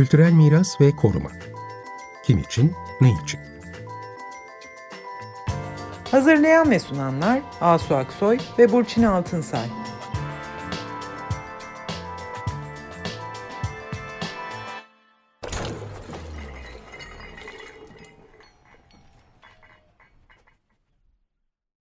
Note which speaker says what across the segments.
Speaker 1: Kültürel miras ve koruma. Kim için, ne için?
Speaker 2: Hazırlayan ve sunanlar Asu Aksoy ve Burçin Altınsay.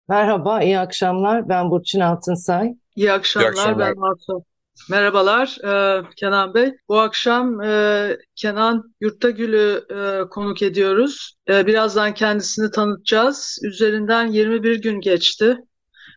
Speaker 3: Merhaba, iyi akşamlar. Ben Burçin Altınsay.
Speaker 4: İyi akşamlar,
Speaker 5: İyi akşamlar.
Speaker 4: ben Marta. Merhabalar e, Kenan Bey. Bu akşam e, Kenan Yurttagül'ü e, konuk ediyoruz. E, birazdan kendisini tanıtacağız. Üzerinden 21 gün geçti.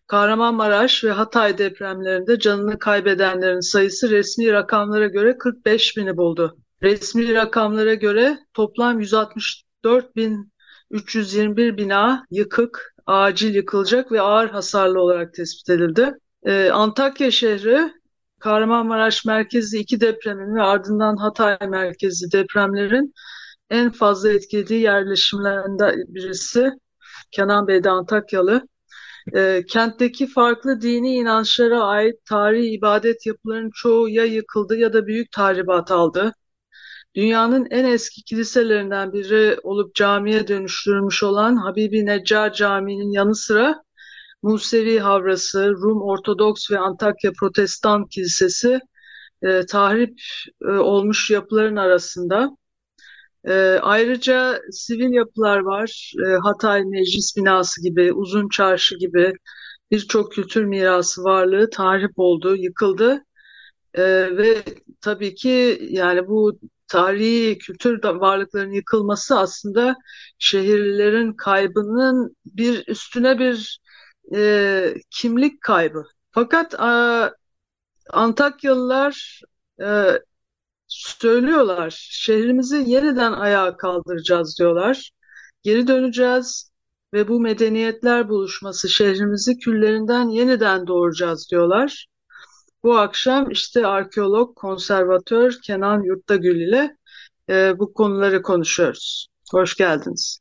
Speaker 4: Kahramanmaraş ve Hatay depremlerinde canını kaybedenlerin sayısı resmi rakamlara göre 45 bini buldu. Resmi rakamlara göre toplam 164.321 bina yıkık, acil yıkılacak ve ağır hasarlı olarak tespit edildi. Ee, Antakya şehri Kahramanmaraş merkezli iki depremin ve ardından Hatay merkezli depremlerin en fazla etkilediği yerleşimlerinden birisi. Kenan Bey de Antakyalı. Ee, kentteki farklı dini inançlara ait tarihi ibadet yapılarının çoğu ya yıkıldı ya da büyük tahribat aldı. Dünyanın en eski kiliselerinden biri olup camiye dönüştürülmüş olan Habibi Neccar Camii'nin yanı sıra Musevi Havrası, Rum Ortodoks ve Antakya Protestan Kilisesi e, tahrip e, olmuş yapıların arasında. E, ayrıca sivil yapılar var. E, Hatay Meclis Binası gibi, Uzun Çarşı gibi birçok kültür mirası varlığı tahrip oldu, yıkıldı. E, ve tabii ki yani bu tarihi kültür varlıkların yıkılması aslında şehirlilerin kaybının bir üstüne bir e, kimlik kaybı. Fakat e, Antakyalılar e, söylüyorlar, şehrimizi yeniden ayağa kaldıracağız diyorlar. Geri döneceğiz ve bu medeniyetler buluşması şehrimizi küllerinden yeniden doğuracağız diyorlar. Bu akşam işte arkeolog, konservatör Kenan Yurttagül ile e, bu konuları konuşuyoruz. Hoş geldiniz.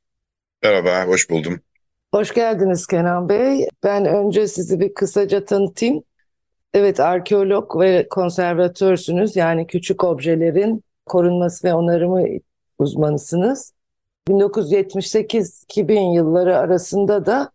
Speaker 5: Merhaba, hoş buldum.
Speaker 3: Hoş geldiniz Kenan Bey. Ben önce sizi bir kısaca tanıtayım. Evet, arkeolog ve konservatörsünüz. Yani küçük objelerin korunması ve onarımı uzmanısınız. 1978-2000 yılları arasında da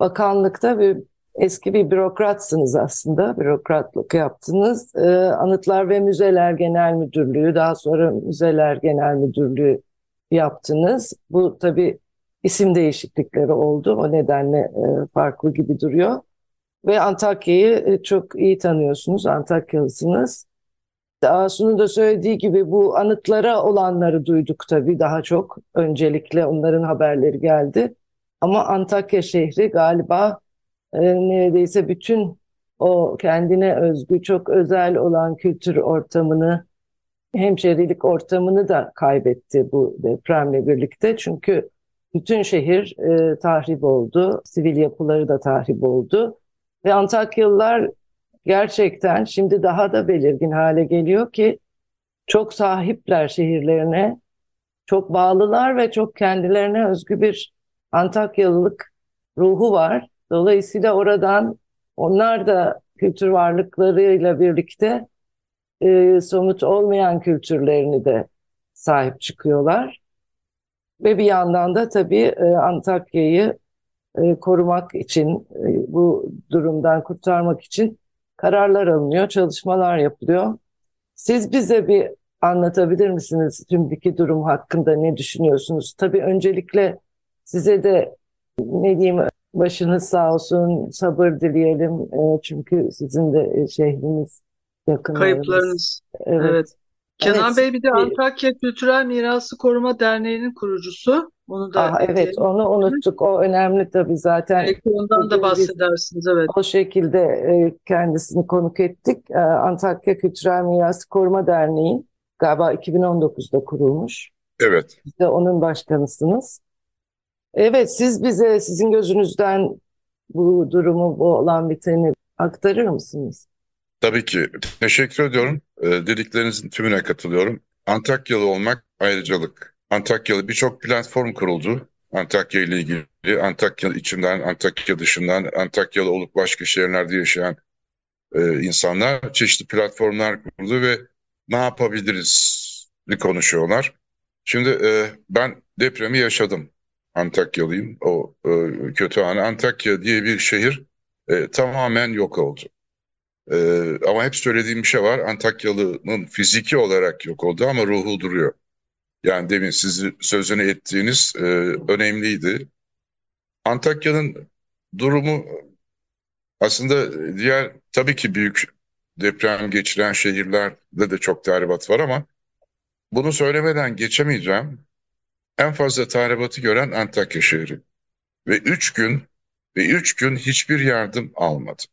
Speaker 3: bakanlıkta bir eski bir bürokratsınız aslında. Bürokratlık yaptınız. Ee, Anıtlar ve Müzeler Genel Müdürlüğü, daha sonra Müzeler Genel Müdürlüğü yaptınız. Bu tabii isim değişiklikleri oldu. O nedenle e, farklı gibi duruyor. Ve Antakya'yı e, çok iyi tanıyorsunuz. Antakyalısınız. Asu'nun da söylediği gibi bu anıtlara olanları duyduk tabii daha çok. Öncelikle onların haberleri geldi. Ama Antakya şehri galiba e, neredeyse bütün o kendine özgü çok özel olan kültür ortamını, hemşerilik ortamını da kaybetti bu depremle birlikte. Çünkü bütün şehir e, tahrip oldu, sivil yapıları da tahrip oldu. Ve Antakyalılar gerçekten şimdi daha da belirgin hale geliyor ki çok sahipler şehirlerine, çok bağlılar ve çok kendilerine özgü bir Antakyalılık ruhu var. Dolayısıyla oradan onlar da kültür varlıklarıyla birlikte e, somut olmayan kültürlerini de sahip çıkıyorlar. Ve bir yandan da tabii e, Antakya'yı e, korumak için, e, bu durumdan kurtarmak için kararlar alınıyor, çalışmalar yapılıyor. Siz bize bir anlatabilir misiniz şimdiki durum hakkında ne düşünüyorsunuz? Tabii öncelikle size de ne diyeyim başınız sağ olsun, sabır dileyelim. Çünkü sizin de şehriniz yakınlarınız.
Speaker 4: Kayıplarınız.
Speaker 3: Evet.
Speaker 4: Evet. Kenan
Speaker 3: Evet.
Speaker 4: Bey bir de Antakya Kültürel Mirası Koruma Derneği'nin kurucusu. Onu da
Speaker 3: Ah, evet
Speaker 4: ekleyelim.
Speaker 3: onu unuttuk. O önemli tabii zaten.
Speaker 4: Belki ondan da bahsedersiniz. Evet.
Speaker 3: O şekilde e, kendisini konuk ettik. E, Antakya Kültürel Miras Koruma Derneği galiba 2019'da kurulmuş.
Speaker 5: Evet,
Speaker 3: Siz de onun başkanısınız. Evet, siz bize sizin gözünüzden bu durumu, bu olan biteni aktarır mısınız?
Speaker 5: Tabii ki. Teşekkür ediyorum. Ee, dediklerinizin tümüne katılıyorum. Antakyalı olmak ayrıcalık. Antakyalı birçok platform kuruldu. Antakya ile ilgili, Antakya içinden, Antakya dışından, Antakyalı olup başka şehirlerde yaşayan e, insanlar çeşitli platformlar kurdu ve ne yapabiliriz konuşuyorlar. Şimdi e, ben depremi yaşadım. Antakyalıyım. O e, kötü anı. Antakya diye bir şehir e, tamamen yok oldu. E, ama hep söylediğim bir şey var. Antakyalı'nın fiziki olarak yok oldu ama ruhu duruyor. Yani demin sizi sözünü ettiğiniz e, önemliydi. Antakya'nın durumu aslında diğer tabii ki büyük deprem geçiren şehirlerde de çok tahribat var ama bunu söylemeden geçemeyeceğim. En fazla tahribatı gören Antakya şehri. Ve üç gün ve üç gün hiçbir yardım almadı.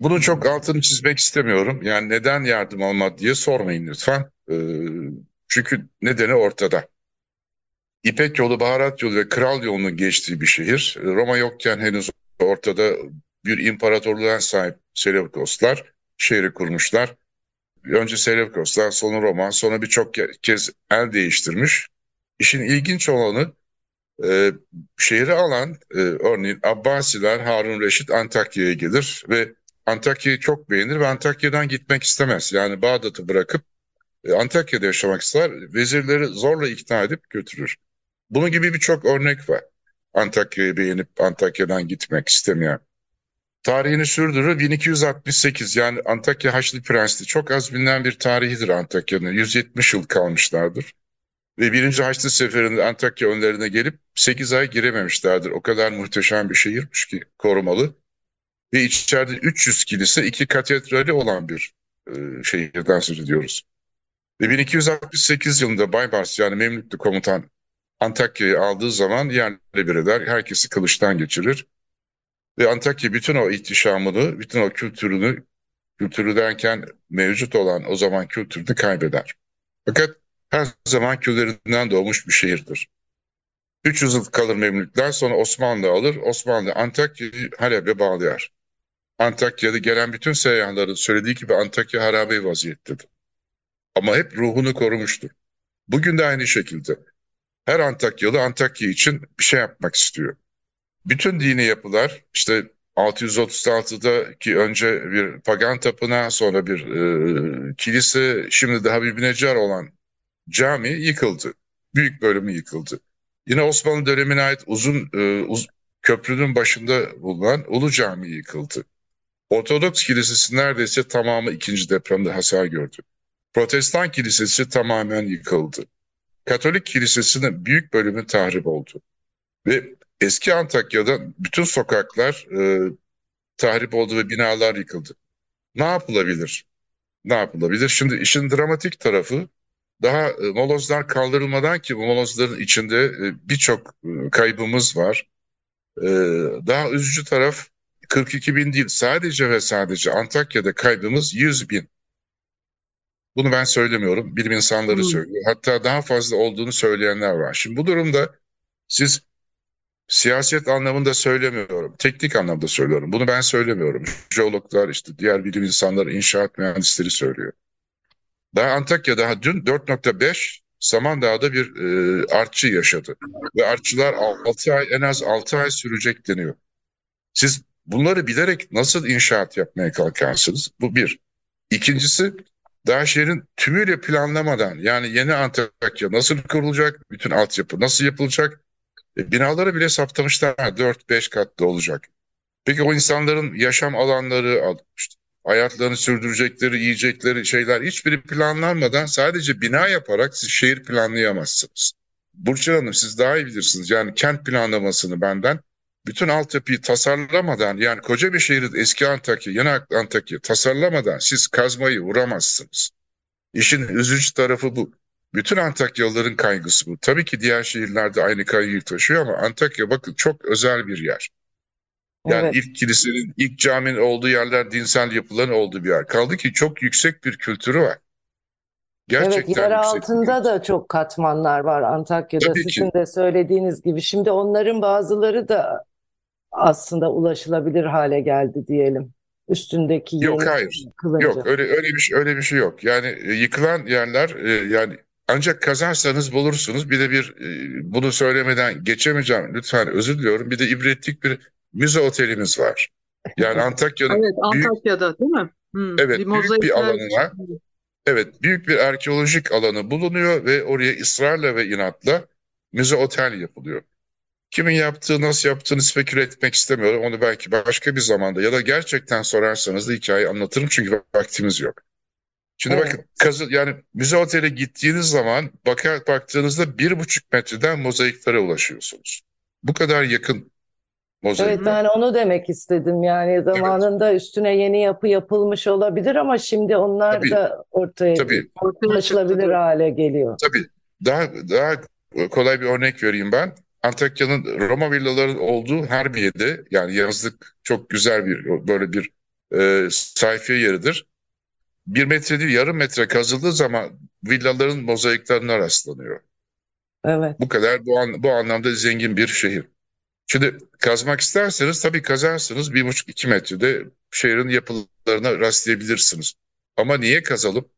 Speaker 5: Bunu çok altını çizmek istemiyorum. Yani neden yardım almadı diye sormayın lütfen. Ee, çünkü nedeni ortada. İpek yolu, baharat yolu ve kral yolunun geçtiği bir şehir. Roma yokken henüz ortada bir imparatorluğa sahip Seleukoslar şehri kurmuşlar. Önce Seleukoslar, sonra Roma, sonra birçok kez el değiştirmiş. İşin ilginç olanı e, şehri alan e, örneğin Abbasiler, Harun Reşit Antakya'ya gelir ve Antakya'yı çok beğenir ve Antakya'dan gitmek istemez. Yani Bağdat'ı bırakıp e, Antakya'da yaşamak ister. Vezirleri zorla ikna edip götürür. Bunun gibi birçok örnek var. Antakya'yı beğenip Antakya'dan gitmek istemeyen. Tarihini sürdürür 1268 yani Antakya Haçlı Prensliği çok az bilinen bir tarihidir Antakya'nın. 170 yıl kalmışlardır. Ve birinci Haçlı Seferi'nde Antakya önlerine gelip 8 ay girememişlerdir. O kadar muhteşem bir şehirmiş ki korumalı. Ve içeride 300 kilise, iki katedrali olan bir e, şehirden söz ediyoruz. Ve 1268 yılında Baybars yani Memlüklü komutan Antakya'yı aldığı zaman yerle bir eder, herkesi kılıçtan geçirir. Ve Antakya bütün o ihtişamını, bütün o kültürünü, kültürü derken mevcut olan o zaman kültürünü kaybeder. Fakat her zaman küllerinden doğmuş bir şehirdir. 300 yıl kalır Memlükler sonra Osmanlı alır. Osmanlı Antakya'yı Halep'e bağlayar. Antakya'da gelen bütün seyyahların söylediği gibi Antakya harabe vaziyettedir. Ama hep ruhunu korumuştur. Bugün de aynı şekilde. Her Antakyalı Antakya için bir şey yapmak istiyor. Bütün dini yapılar işte 636'da ki önce bir pagan tapınağı sonra bir e, kilise şimdi de Habib Necar olan cami yıkıldı. Büyük bölümü yıkıldı. Yine Osmanlı dönemine ait uzun e, uz, köprünün başında bulunan Ulu Cami yıkıldı. Ortodoks Kilisesi neredeyse tamamı ikinci depremde hasar gördü. Protestan Kilisesi tamamen yıkıldı. Katolik Kilisesi'nin büyük bölümü tahrip oldu. Ve eski Antakya'da bütün sokaklar e, tahrip oldu ve binalar yıkıldı. Ne yapılabilir? Ne yapılabilir? Şimdi işin dramatik tarafı daha e, molozlar kaldırılmadan ki bu molozların içinde e, birçok e, kaybımız var. E, daha üzücü taraf 42 bin değil sadece ve sadece Antakya'da kaybımız 100 bin. Bunu ben söylemiyorum. Bilim insanları hmm. söylüyor. Hatta daha fazla olduğunu söyleyenler var. Şimdi bu durumda siz siyaset anlamında söylemiyorum. Teknik anlamda söylüyorum. Bunu ben söylemiyorum. Jeologlar işte diğer bilim insanları, inşaat mühendisleri söylüyor. Daha Antakya daha dün 4.5 Samandağ'da bir e, artçı yaşadı. Ve artçılar 6 ay en az 6 ay sürecek deniyor. Siz bunları bilerek nasıl inşaat yapmaya kalkarsınız? Bu bir. İkincisi daha şehrin tümüyle planlamadan yani yeni Antakya nasıl kurulacak, bütün altyapı nasıl yapılacak, e, binaları bile saptamışlar 4-5 katlı olacak. Peki o insanların yaşam alanları, işte, hayatlarını sürdürecekleri, yiyecekleri şeyler hiçbiri planlanmadan sadece bina yaparak siz şehir planlayamazsınız. Burçin Hanım siz daha iyi bilirsiniz. Yani kent planlamasını benden bütün altyapıyı tasarlamadan yani koca bir şehri eski Antakya, yeni Antakya tasarlamadan siz kazmayı vuramazsınız. İşin üzücü tarafı bu. Bütün Antakyalıların kaygısı bu. Tabii ki diğer şehirlerde aynı kaygıyı taşıyor ama Antakya bakın çok özel bir yer. Yani evet. ilk kilisenin, ilk caminin olduğu yerler dinsel yapıların olduğu bir yer. Kaldı ki çok yüksek bir kültürü var.
Speaker 3: Gerçekten evet, yer altında da çok katmanlar var Antakya'da Tabii sizin ki. de söylediğiniz gibi. Şimdi onların bazıları da aslında ulaşılabilir hale geldi diyelim. Üstündeki
Speaker 5: Yok hayır. Kılınca. Yok öyle öyle bir şey öyle bir şey yok. Yani e, yıkılan yerler e, yani ancak kazarsanız bulursunuz. Bir de bir e, bunu söylemeden geçemeyeceğim. Lütfen özür diliyorum. Bir de ibretlik bir müze otelimiz var. Yani Antakya'nın
Speaker 4: Evet, Antakya'da büyük, değil mi?
Speaker 5: Hmm, evet, bir büyük bir alanına Evet, büyük bir arkeolojik alanı bulunuyor ve oraya ısrarla ve inatla müze otel yapılıyor. Kimin yaptığı, nasıl yaptığını speküle etmek istemiyorum. Onu belki başka bir zamanda ya da gerçekten sorarsanız da hikayeyi anlatırım çünkü vaktimiz yok. Şimdi
Speaker 3: Evet.
Speaker 5: bakın kazı yani müze otele gittiğiniz zaman bakar baktığınızda bir buçuk metreden mozaiklere ulaşıyorsunuz. Bu kadar yakın mozaik.
Speaker 3: Evet ben onu demek istedim. Yani zamanında üstüne yeni yapı yapılmış olabilir ama şimdi onlar
Speaker 5: Tabii.
Speaker 3: da ortaya
Speaker 5: Tabii,
Speaker 4: Ortaya
Speaker 3: ulaşılabilir hale geliyor.
Speaker 5: tabii. Daha daha kolay bir örnek vereyim ben. Antakya'nın Roma villaların olduğu Harbiye'de yani yazlık çok güzel bir böyle bir e, sayfiye yeridir. Bir metre değil yarım metre kazıldığı zaman villaların mozaiklerine rastlanıyor.
Speaker 3: Evet.
Speaker 5: Bu kadar bu, an, bu anlamda zengin bir şehir. Şimdi kazmak isterseniz tabii kazarsınız. Bir buçuk iki metrede şehrin yapılarına rastlayabilirsiniz. Ama niye kazalım?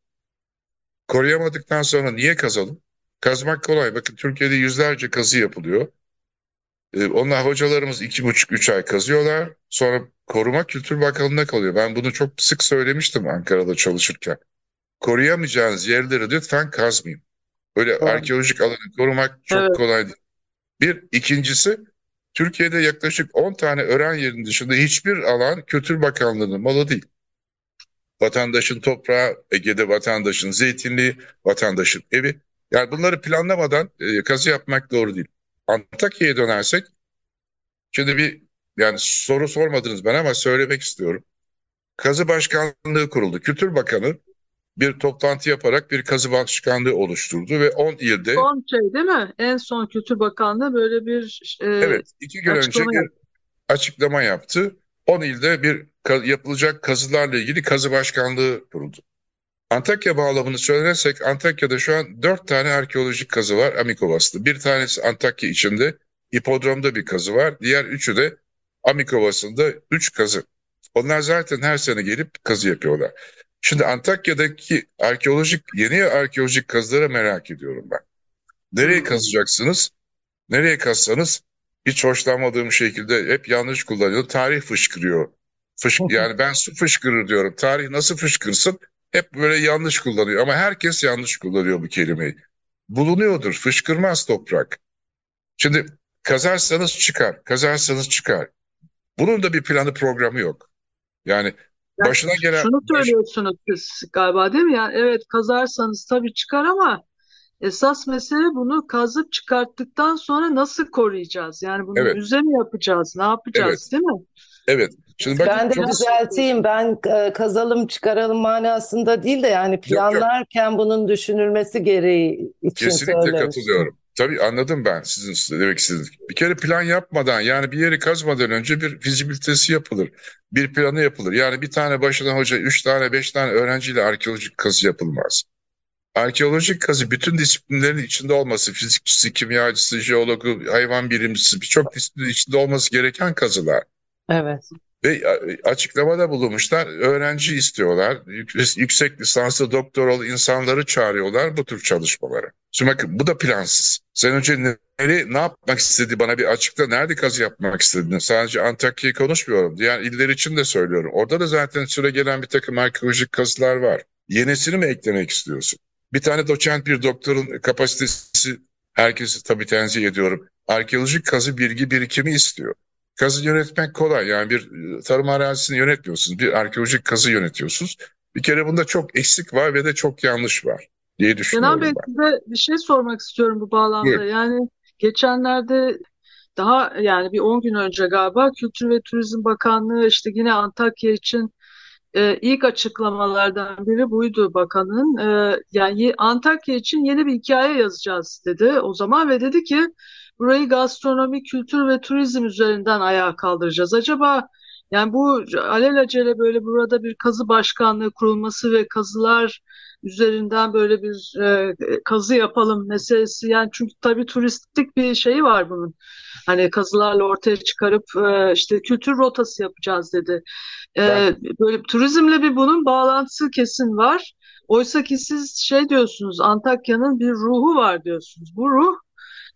Speaker 5: Koruyamadıktan sonra niye kazalım? Kazmak kolay. Bakın Türkiye'de yüzlerce kazı yapılıyor. Ee, onlar hocalarımız iki buçuk üç ay kazıyorlar. Sonra Koruma Kültür Bakanlığı'na kalıyor. Ben bunu çok sık söylemiştim Ankara'da çalışırken. Koruyamayacağınız yerleri lütfen kazmayın. Böyle
Speaker 3: Doğru.
Speaker 5: arkeolojik alanı korumak çok
Speaker 4: Evet.
Speaker 5: kolay değil. Bir, ikincisi Türkiye'de yaklaşık 10 tane öğren yerinin dışında hiçbir alan Kültür Bakanlığı'nın malı değil. Vatandaşın toprağı, Ege'de vatandaşın zeytinliği, vatandaşın evi. Yani bunları planlamadan e, kazı yapmak doğru değil. Antakya'ya dönersek, şimdi bir yani soru sormadınız bana ama söylemek istiyorum. Kazı Başkanlığı kuruldu. Kültür Bakanı bir toplantı yaparak bir kazı başkanlığı oluşturdu ve 10 ilde
Speaker 4: Son şey değil mi? En son Kültür Bakanlığı böyle bir e,
Speaker 5: Evet, iki gün önce bir açıklama yaptı. 10 ilde bir yapılacak kazılarla ilgili kazı başkanlığı kuruldu. Antakya bağlamını söylersek Antakya'da şu an 4 tane arkeolojik kazı var Amikovas'ta. Bir tanesi Antakya içinde hipodromda bir kazı var. Diğer üçü de Amikovas'ında 3 kazı. Onlar zaten her sene gelip kazı yapıyorlar. Şimdi Antakya'daki arkeolojik yeni arkeolojik kazılara merak ediyorum ben. Nereye kazacaksınız? Nereye kazsanız hiç hoşlanmadığım şekilde hep yanlış kullanıyor. Tarih fışkırıyor. Fış, yani ben su fışkırır diyorum. Tarih nasıl fışkırsın? Hep böyle yanlış kullanıyor. Ama herkes yanlış kullanıyor bu kelimeyi. Bulunuyordur. Fışkırmaz toprak. Şimdi kazarsanız çıkar. Kazarsanız çıkar. Bunun da bir planı programı yok. Yani
Speaker 4: Yani
Speaker 5: başına gelen
Speaker 4: Şunu söylüyorsunuz siz galiba değil mi? Yani evet kazarsanız tabii çıkar ama esas mesele bunu kazıp çıkarttıktan sonra nasıl koruyacağız? Yani bunu
Speaker 5: Evet.
Speaker 4: müze mi yapacağız? Ne yapacağız değil mi?
Speaker 5: Evet. Şimdi bakın
Speaker 3: Ben de
Speaker 5: çok
Speaker 3: düzelteyim. Ben e, kazalım çıkaralım manasında değil de yani planlarken bunun düşünülmesi gereği için
Speaker 5: Kesinlikle
Speaker 3: söylemiştim.
Speaker 5: katılıyorum. Tabii anladım ben sizin demek istediğiniz. Bir kere plan yapmadan yani bir yeri kazmadan önce bir fizibilitesi yapılır. Bir planı yapılır. Yani bir tane başına hoca, üç tane, beş tane öğrenciyle arkeolojik kazı yapılmaz. Arkeolojik kazı bütün disiplinlerin içinde olması, fizikçisi, kimyacısı, jeologu, hayvan bilimcisi birçok disiplinin içinde olması gereken kazılar.
Speaker 3: Evet.
Speaker 5: Ve a- açıklamada bulunmuşlar. Öğrenci istiyorlar. Yük- Yüksek lisanslı doktoralı insanları çağırıyorlar bu tür çalışmalara. Şimdi bakın bu da plansız. Sen önce ne, nereye- ne yapmak istedi bana bir açıkla. Nerede kazı yapmak istediğini. Sadece Antakya'yı konuşmuyorum. Diğer iller için de söylüyorum. Orada da zaten süre gelen bir takım arkeolojik kazılar var. Yenisini mi eklemek istiyorsun? Bir tane doçent bir doktorun kapasitesi herkesi tabii tenzih ediyorum. Arkeolojik kazı bilgi birikimi istiyor. Kazı yönetmek kolay. Yani bir e, tarım arazisini yönetmiyorsunuz. Bir arkeolojik kazı yönetiyorsunuz. Bir kere bunda çok eksik var ve de çok yanlış var diye
Speaker 4: Kenan
Speaker 5: düşünüyorum
Speaker 4: Bey
Speaker 5: ben.
Speaker 4: size bir şey sormak istiyorum bu bağlamda.
Speaker 5: Buyurun.
Speaker 4: Yani geçenlerde daha yani bir 10 gün önce galiba Kültür ve Turizm Bakanlığı işte yine Antakya için e, ilk açıklamalardan biri buydu bakanın. E, yani Antakya için yeni bir hikaye yazacağız dedi o zaman ve dedi ki burayı gastronomi, kültür ve turizm üzerinden ayağa kaldıracağız. Acaba yani bu alelacele böyle burada bir kazı başkanlığı kurulması ve kazılar üzerinden böyle bir e, kazı yapalım meselesi yani çünkü tabii turistik bir şey var bunun. Hani kazılarla ortaya çıkarıp e, işte kültür rotası yapacağız dedi. E,
Speaker 5: Ben-
Speaker 4: böyle turizmle bir bunun bağlantısı kesin var. Oysa ki siz şey diyorsunuz Antakya'nın bir ruhu var diyorsunuz. Bu ruh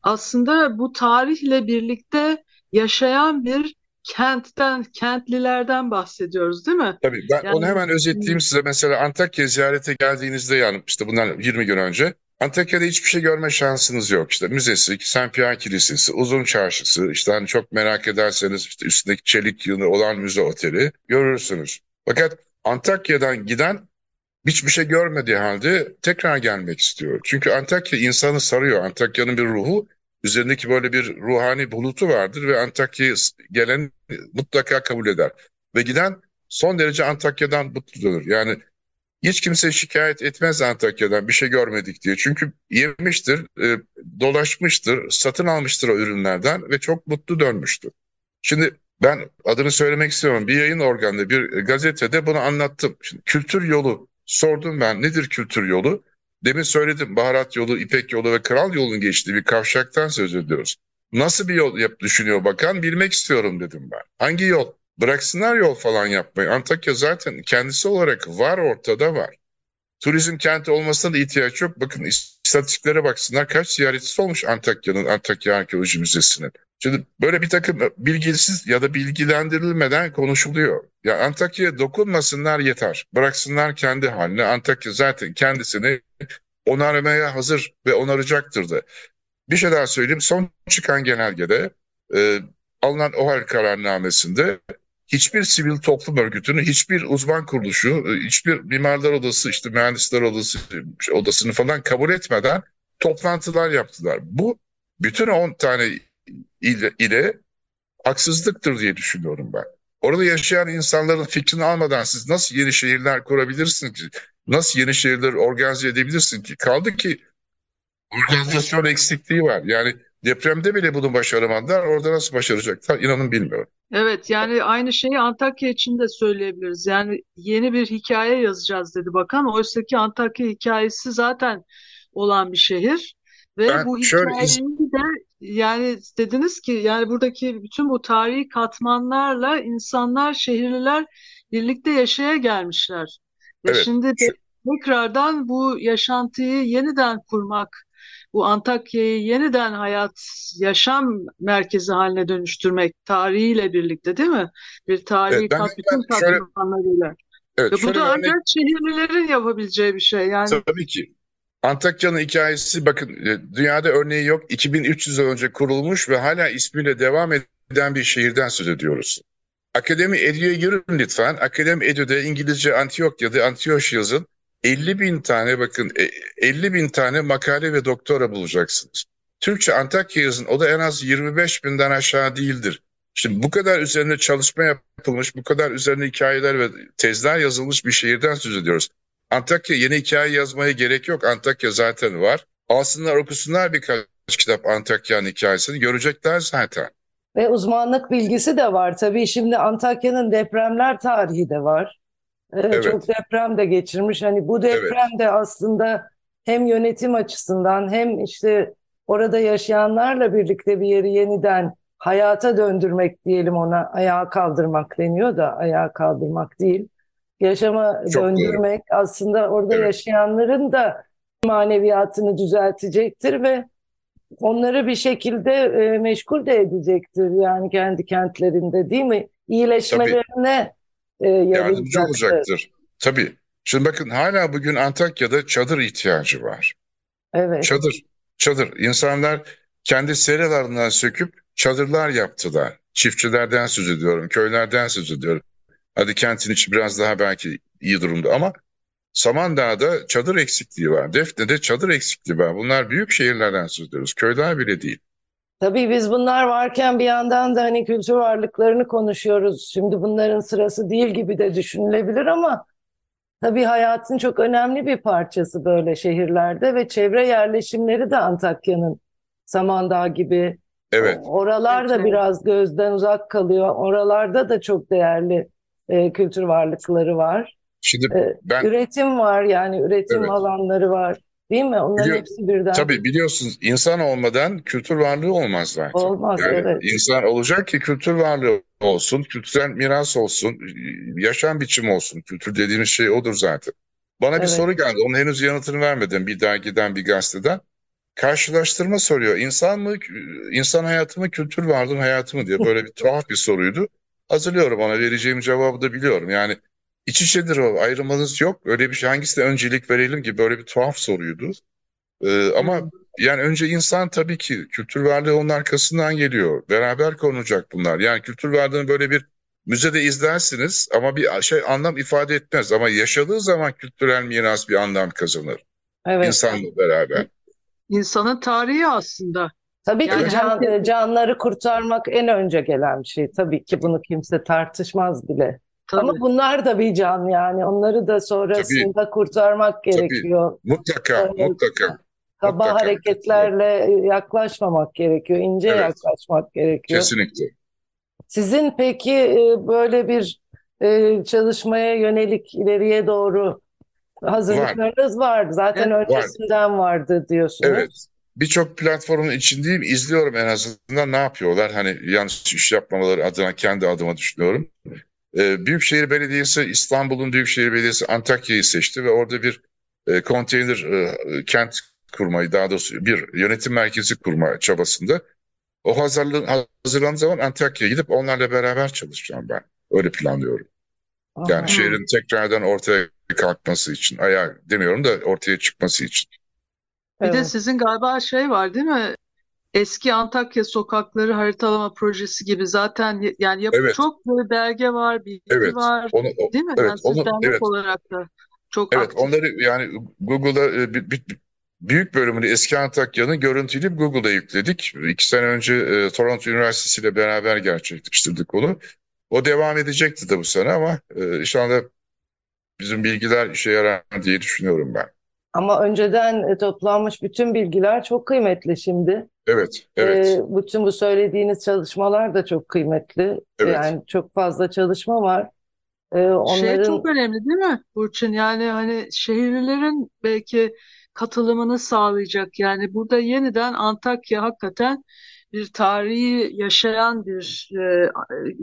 Speaker 4: aslında bu tarihle birlikte yaşayan bir kentten, kentlilerden bahsediyoruz değil mi?
Speaker 5: Tabii ben
Speaker 4: Yani-
Speaker 5: onu hemen özetleyeyim size. Mesela Antakya ziyarete geldiğinizde yani işte bundan 20 gün önce Antakya'da hiçbir şey görme şansınız yok. İşte müzesi, Saint Pierre Kilisesi, Uzun Çarşısı, işte hani çok merak ederseniz işte üstündeki çelik yığını olan müze oteli görürsünüz. Fakat Antakya'dan giden hiçbir şey görmediği halde tekrar gelmek istiyor. Çünkü Antakya insanı sarıyor. Antakya'nın bir ruhu, üzerindeki böyle bir ruhani bulutu vardır ve Antakya'ya gelen mutlaka kabul eder. Ve giden son derece Antakya'dan mutlu dönür. Yani hiç kimse şikayet etmez Antakya'dan bir şey görmedik diye. Çünkü yemiştir, e, dolaşmıştır, satın almıştır o ürünlerden ve çok mutlu dönmüştür. Şimdi ben adını söylemek istiyorum. Bir yayın organında, bir gazetede bunu anlattım. Şimdi kültür yolu sordum ben. Nedir kültür yolu? Demin söyledim. Baharat yolu, İpek yolu ve Kral yolunun geçtiği bir kavşaktan söz ediyoruz. Nasıl bir yol yap düşünüyor bakan bilmek istiyorum dedim ben. Hangi yol? Bıraksınlar yol falan yapmayı. Antakya zaten kendisi olarak var ortada var. Turizm kenti olmasına da ihtiyaç yok. Bakın istatistiklere baksınlar kaç ziyaretçisi olmuş Antakya'nın, Antakya Arkeoloji Müzesi'nin. Şimdi böyle bir takım bilgisiz ya da bilgilendirilmeden konuşuluyor. Ya Antakya'ya dokunmasınlar yeter. Bıraksınlar kendi haline. Antakya zaten kendisini onarmaya hazır ve onaracaktır da. Bir şey daha söyleyeyim. Son çıkan genelgede e, alınan OHAL kararnamesinde hiçbir sivil toplum örgütünü, hiçbir uzman kuruluşu, e, hiçbir mimarlar odası, işte mühendisler odası odasını falan kabul etmeden toplantılar yaptılar. Bu bütün 10 tane ile, ile haksızlıktır diye düşünüyorum ben. Orada yaşayan insanların fikrini almadan siz nasıl yeni şehirler kurabilirsiniz ki? Nasıl yeni şehirleri organize edebilirsin ki? Kaldı ki organizasyon eksikliği var. Yani depremde bile bunu başaramadılar. Orada nasıl başaracaklar inanın bilmiyorum.
Speaker 4: Evet yani aynı şeyi Antakya için de söyleyebiliriz. Yani yeni bir hikaye yazacağız dedi bakan. Oysa ki Antakya hikayesi zaten olan bir şehir. Ve
Speaker 5: Ben
Speaker 4: bu
Speaker 5: şöyle
Speaker 4: hikayeyi de yani dediniz ki yani buradaki bütün bu tarihi katmanlarla insanlar, şehirliler birlikte yaşaya gelmişler. Ve
Speaker 5: Evet,
Speaker 4: şimdi de tekrardan bu yaşantıyı yeniden kurmak, bu Antakya'yı yeniden hayat, yaşam merkezi haline dönüştürmek tarihiyle birlikte değil mi? Bir tarihi
Speaker 5: Evet,
Speaker 4: kat, bütün katmanlarıyla.
Speaker 5: Evet,
Speaker 4: Ve bu da
Speaker 5: bir örnek
Speaker 4: ancak şehirlilerin yapabileceği bir şey. Yani
Speaker 5: Tabii ki. Antakya'nın hikayesi bakın e, dünyada örneği yok. 2300 yıl önce kurulmuş ve hala ismiyle devam eden bir şehirden söz ediyoruz. Akademi Edu'ya girin lütfen. Akademi Edu'da İngilizce Antiokya'da Antioch yazın. 50 bin tane bakın e, 50 bin tane makale ve doktora bulacaksınız. Türkçe Antakya yazın o da en az 25 binden aşağı değildir. Şimdi bu kadar üzerine çalışma yapılmış, bu kadar üzerine hikayeler ve tezler yazılmış bir şehirden söz ediyoruz. Antakya yeni hikaye yazmaya gerek yok. Antakya zaten var. Alsınlar okusunlar birkaç kitap Antakya'nın hikayesini görecekler zaten.
Speaker 3: Ve uzmanlık bilgisi de var. Tabii şimdi Antakya'nın depremler tarihi de var.
Speaker 5: Evet.
Speaker 3: Çok deprem de geçirmiş. Hani bu deprem de aslında hem yönetim açısından hem işte orada yaşayanlarla birlikte bir yeri yeniden hayata döndürmek diyelim ona ayağa kaldırmak deniyor da ayağa kaldırmak değil. Yaşama
Speaker 5: Çok doğru.
Speaker 3: döndürmek aslında orada
Speaker 5: Evet.
Speaker 3: yaşayanların da maneviyatını düzeltecektir ve onları bir şekilde e, meşgul de edecektir yani kendi kentlerinde değil mi? İyileşmelerine e,
Speaker 5: Yardımcı
Speaker 3: yarayacaktır.
Speaker 5: olacaktır. Tabii. Şimdi bakın hala bugün Antakya'da çadır ihtiyacı var.
Speaker 3: Evet.
Speaker 5: Çadır, çadır. İnsanlar kendi seralarından söküp çadırlar yaptılar. Çiftçilerden söz ediyorum, köylerden söz ediyorum. Hadi kentin içi biraz daha belki iyi durumda ama Samandağ'da çadır eksikliği var. Defne'de çadır eksikliği var. Bunlar büyük şehirlerden söz ediyoruz. Köyler bile değil.
Speaker 3: Tabii biz bunlar varken bir yandan da hani kültür varlıklarını konuşuyoruz. Şimdi bunların sırası değil gibi de düşünülebilir ama tabii hayatın çok önemli bir parçası böyle şehirlerde ve çevre yerleşimleri de Antakya'nın Samandağ gibi.
Speaker 5: Evet.
Speaker 3: Oralar da
Speaker 4: Evet.
Speaker 3: biraz gözden uzak kalıyor. Oralarda da çok değerli e, kültür varlıkları var.
Speaker 5: Şimdi
Speaker 3: E,
Speaker 5: ben
Speaker 3: üretim var yani üretim
Speaker 5: Evet.
Speaker 3: alanları var. Değil mi? Onların
Speaker 5: Biliyor-
Speaker 3: hepsi birden
Speaker 5: tabii biliyorsunuz insan olmadan kültür varlığı olmaz zaten.
Speaker 3: olmaz.
Speaker 5: Yani
Speaker 3: Evet.
Speaker 5: insan olacak ki kültür varlığı olsun, kültürel miras olsun, yaşam biçimi olsun. Kültür dediğimiz şey odur zaten. Bana bir
Speaker 3: Evet.
Speaker 5: soru geldi. Onun henüz yanıtını vermedim bir dergiden, bir gazeteden. karşılaştırma soruyor. İnsan mı, insan hayatı mı, kültür varlığın hayatı mı diye böyle bir tuhaf bir soruydu. Hazırlıyorum ona vereceğim cevabı da biliyorum. Yani iç içedir o ayrımınız yok. Öyle bir şey hangisine öncelik verelim gibi böyle bir tuhaf soruydu. Ee, ama yani önce insan tabii ki kültür varlığı onun arkasından geliyor. Beraber konulacak bunlar. Yani kültür varlığını böyle bir müzede izlersiniz ama bir şey anlam ifade etmez. Ama yaşadığı zaman kültürel miras bir anlam kazanır.
Speaker 3: Evet.
Speaker 5: İnsanla beraber.
Speaker 4: İnsanın tarihi aslında.
Speaker 3: Tabii ki can- canları kurtarmak en önce gelen şey. Tabii ki bunu kimse tartışmaz bile.
Speaker 4: Tabii.
Speaker 3: Ama bunlar da bir can yani. Onları da sonrasında kurtarmak gerekiyor.
Speaker 5: Mutlaka,
Speaker 3: Evet.
Speaker 5: mutlaka.
Speaker 3: Kaba
Speaker 5: Mutlaka.
Speaker 3: hareketlerle yaklaşmamak gerekiyor. ince
Speaker 5: Evet.
Speaker 3: yaklaşmak gerekiyor.
Speaker 5: Kesinlikle.
Speaker 3: Sizin peki e, böyle bir e, çalışmaya yönelik ileriye doğru hazırlıklarınız vardı. Zaten
Speaker 4: Evet.
Speaker 3: öncesinden vardı diyorsunuz.
Speaker 5: Evet. Birçok platformun içindeyim. izliyorum en azından ne yapıyorlar. Hani yanlış iş yapmamaları adına kendi adıma düşünüyorum. Ee, Büyükşehir Belediyesi İstanbul'un Büyükşehir Belediyesi Antakya'yı seçti ve orada bir e, konteyner e, kent kurmayı daha doğrusu bir yönetim merkezi kurma çabasında. O hazırlığın hazırlandığı zaman Antakya'ya gidip onlarla beraber çalışacağım ben. Öyle planlıyorum.
Speaker 3: Aha.
Speaker 5: Yani şehrin tekrardan ortaya kalkması için, ayağa demiyorum da ortaya çıkması için.
Speaker 4: Bir de
Speaker 3: Evet.
Speaker 4: sizin galiba şey var değil mi? Eski Antakya sokakları haritalama projesi gibi zaten yani yapı
Speaker 5: Evet.
Speaker 4: çok böyle belge var, bilgi
Speaker 5: Evet.
Speaker 4: var,
Speaker 5: Onu, o-
Speaker 4: değil mi?
Speaker 5: evet,
Speaker 4: Yani
Speaker 5: onu- evet.
Speaker 4: olarak da çok
Speaker 5: Evet,
Speaker 4: aktif.
Speaker 5: onları yani Google'da e, bir, bir- büyük bölümünü eski Antakya'nın görüntüleyip Google'a yükledik. İki sene önce e, Toronto Üniversitesi ile beraber gerçekleştirdik onu. O devam edecekti de bu sene ama e, inşallah bizim bilgiler işe yarar diye düşünüyorum ben.
Speaker 3: Ama önceden e, toplanmış bütün bilgiler çok kıymetli şimdi.
Speaker 5: Evet, evet,
Speaker 3: Ee, bütün bu söylediğiniz çalışmalar da çok kıymetli.
Speaker 5: Evet.
Speaker 3: Yani çok fazla çalışma var. Ee,
Speaker 4: Şey
Speaker 3: onların
Speaker 4: çok önemli değil mi Burçin? Yani hani şehirlilerin belki katılımını sağlayacak. Yani burada yeniden Antakya hakikaten bir tarihi yaşayan bir e,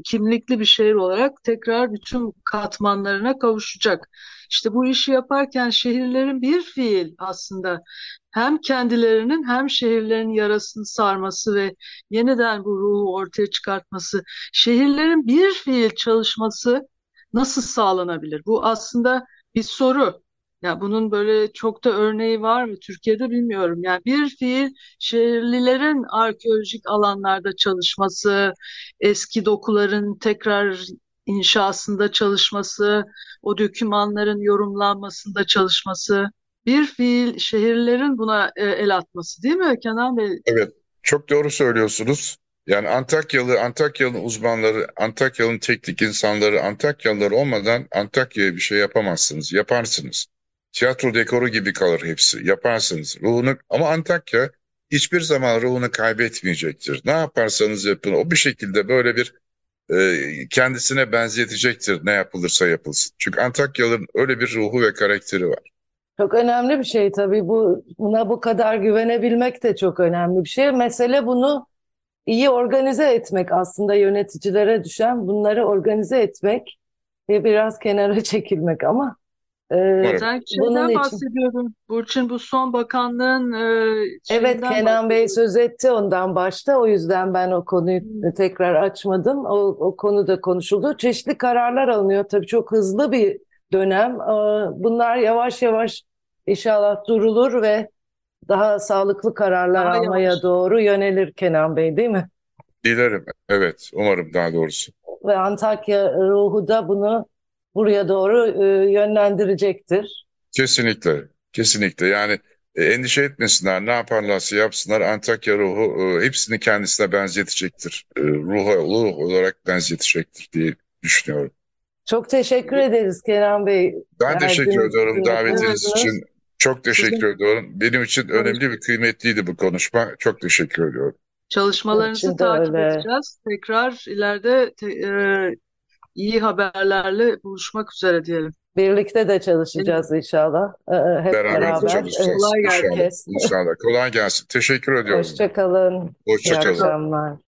Speaker 4: kimlikli bir şehir olarak tekrar bütün katmanlarına kavuşacak. İşte bu işi yaparken şehirlerin bir fiil aslında hem kendilerinin hem şehirlerin yarasını sarması ve yeniden bu ruhu ortaya çıkartması, şehirlerin bir fiil çalışması nasıl sağlanabilir? Bu aslında bir soru. Ya bunun böyle çok da örneği var mı Türkiye'de bilmiyorum. Yani bir fiil şehirlilerin arkeolojik alanlarda çalışması, eski dokuların tekrar inşasında çalışması, o dokümanların yorumlanmasında çalışması, bir fiil şehirlerin buna e, el atması değil mi Kenan Bey?
Speaker 5: Çok doğru söylüyorsunuz. Yani Antakyalı, Antakyalı'nın uzmanları, Antakyalı'nın teknik insanları, Antakyalılar olmadan Antakya'ya bir şey yapamazsınız. Yaparsınız. Tiyatro dekoru gibi kalır hepsi. Yaparsınız. Ruhunu, ama Antakya hiçbir zaman ruhunu kaybetmeyecektir. Ne yaparsanız yapın. O bir şekilde böyle bir e, kendisine benzetecektir ne yapılırsa yapılsın. Çünkü Antakyalı'nın öyle bir ruhu ve karakteri var.
Speaker 3: çok önemli bir şey tabii. Bu buna bu kadar güvenebilmek de çok önemli bir şey. Mesele bunu iyi organize etmek aslında yöneticilere düşen bunları organize etmek ve biraz kenara çekilmek ama e,
Speaker 5: Umarım.
Speaker 4: Sen
Speaker 3: bunun için
Speaker 4: bahsediyordun. Burçin bu son bakanlığın e,
Speaker 3: Evet
Speaker 4: şeyinden
Speaker 3: Kenan Bey
Speaker 4: bahsediyordun.
Speaker 3: söz etti ondan başta. O yüzden ben o konuyu
Speaker 4: Hmm.
Speaker 3: tekrar açmadım. O, o konuda konuşuldu. Çeşitli kararlar alınıyor. Tabii çok hızlı bir dönem. Ee, Bunlar yavaş yavaş inşallah durulur ve daha sağlıklı kararlar
Speaker 4: Daha
Speaker 3: almaya
Speaker 4: yavaş.
Speaker 3: doğru yönelir Kenan Bey değil mi?
Speaker 5: Dilerim. Evet, umarım daha doğrusu.
Speaker 3: Ve Antakya ruhu da bunu buraya doğru e, yönlendirecektir.
Speaker 5: Kesinlikle, kesinlikle. Yani e, endişe etmesinler, ne yaparlarsa yapsınlar. Antakya ruhu e, hepsini kendisine benzetecektir. E, ruha, ruh olarak benzetecektir diye düşünüyorum.
Speaker 3: Çok teşekkür ederiz Kenan Bey.
Speaker 5: Ben teşekkür ediyorum davetiniz için. Çok teşekkür
Speaker 4: Sizin-
Speaker 5: ediyorum. Benim için önemli ve kıymetliydi bu konuşma. Çok teşekkür ediyorum.
Speaker 4: Çalışmalarınızı takip
Speaker 3: öyle.
Speaker 4: edeceğiz. Tekrar ileride te- e, iyi haberlerle buluşmak üzere diyelim.
Speaker 3: Birlikte de çalışacağız inşallah. Ee, hep
Speaker 5: Beraber
Speaker 3: beraber.
Speaker 5: çalışacağız.
Speaker 4: Kolay gelsin.
Speaker 5: İnşallah. İnşallah. Kolay gelsin. Teşekkür ediyorum.
Speaker 3: Hoşça kalın. İyi akşamlar.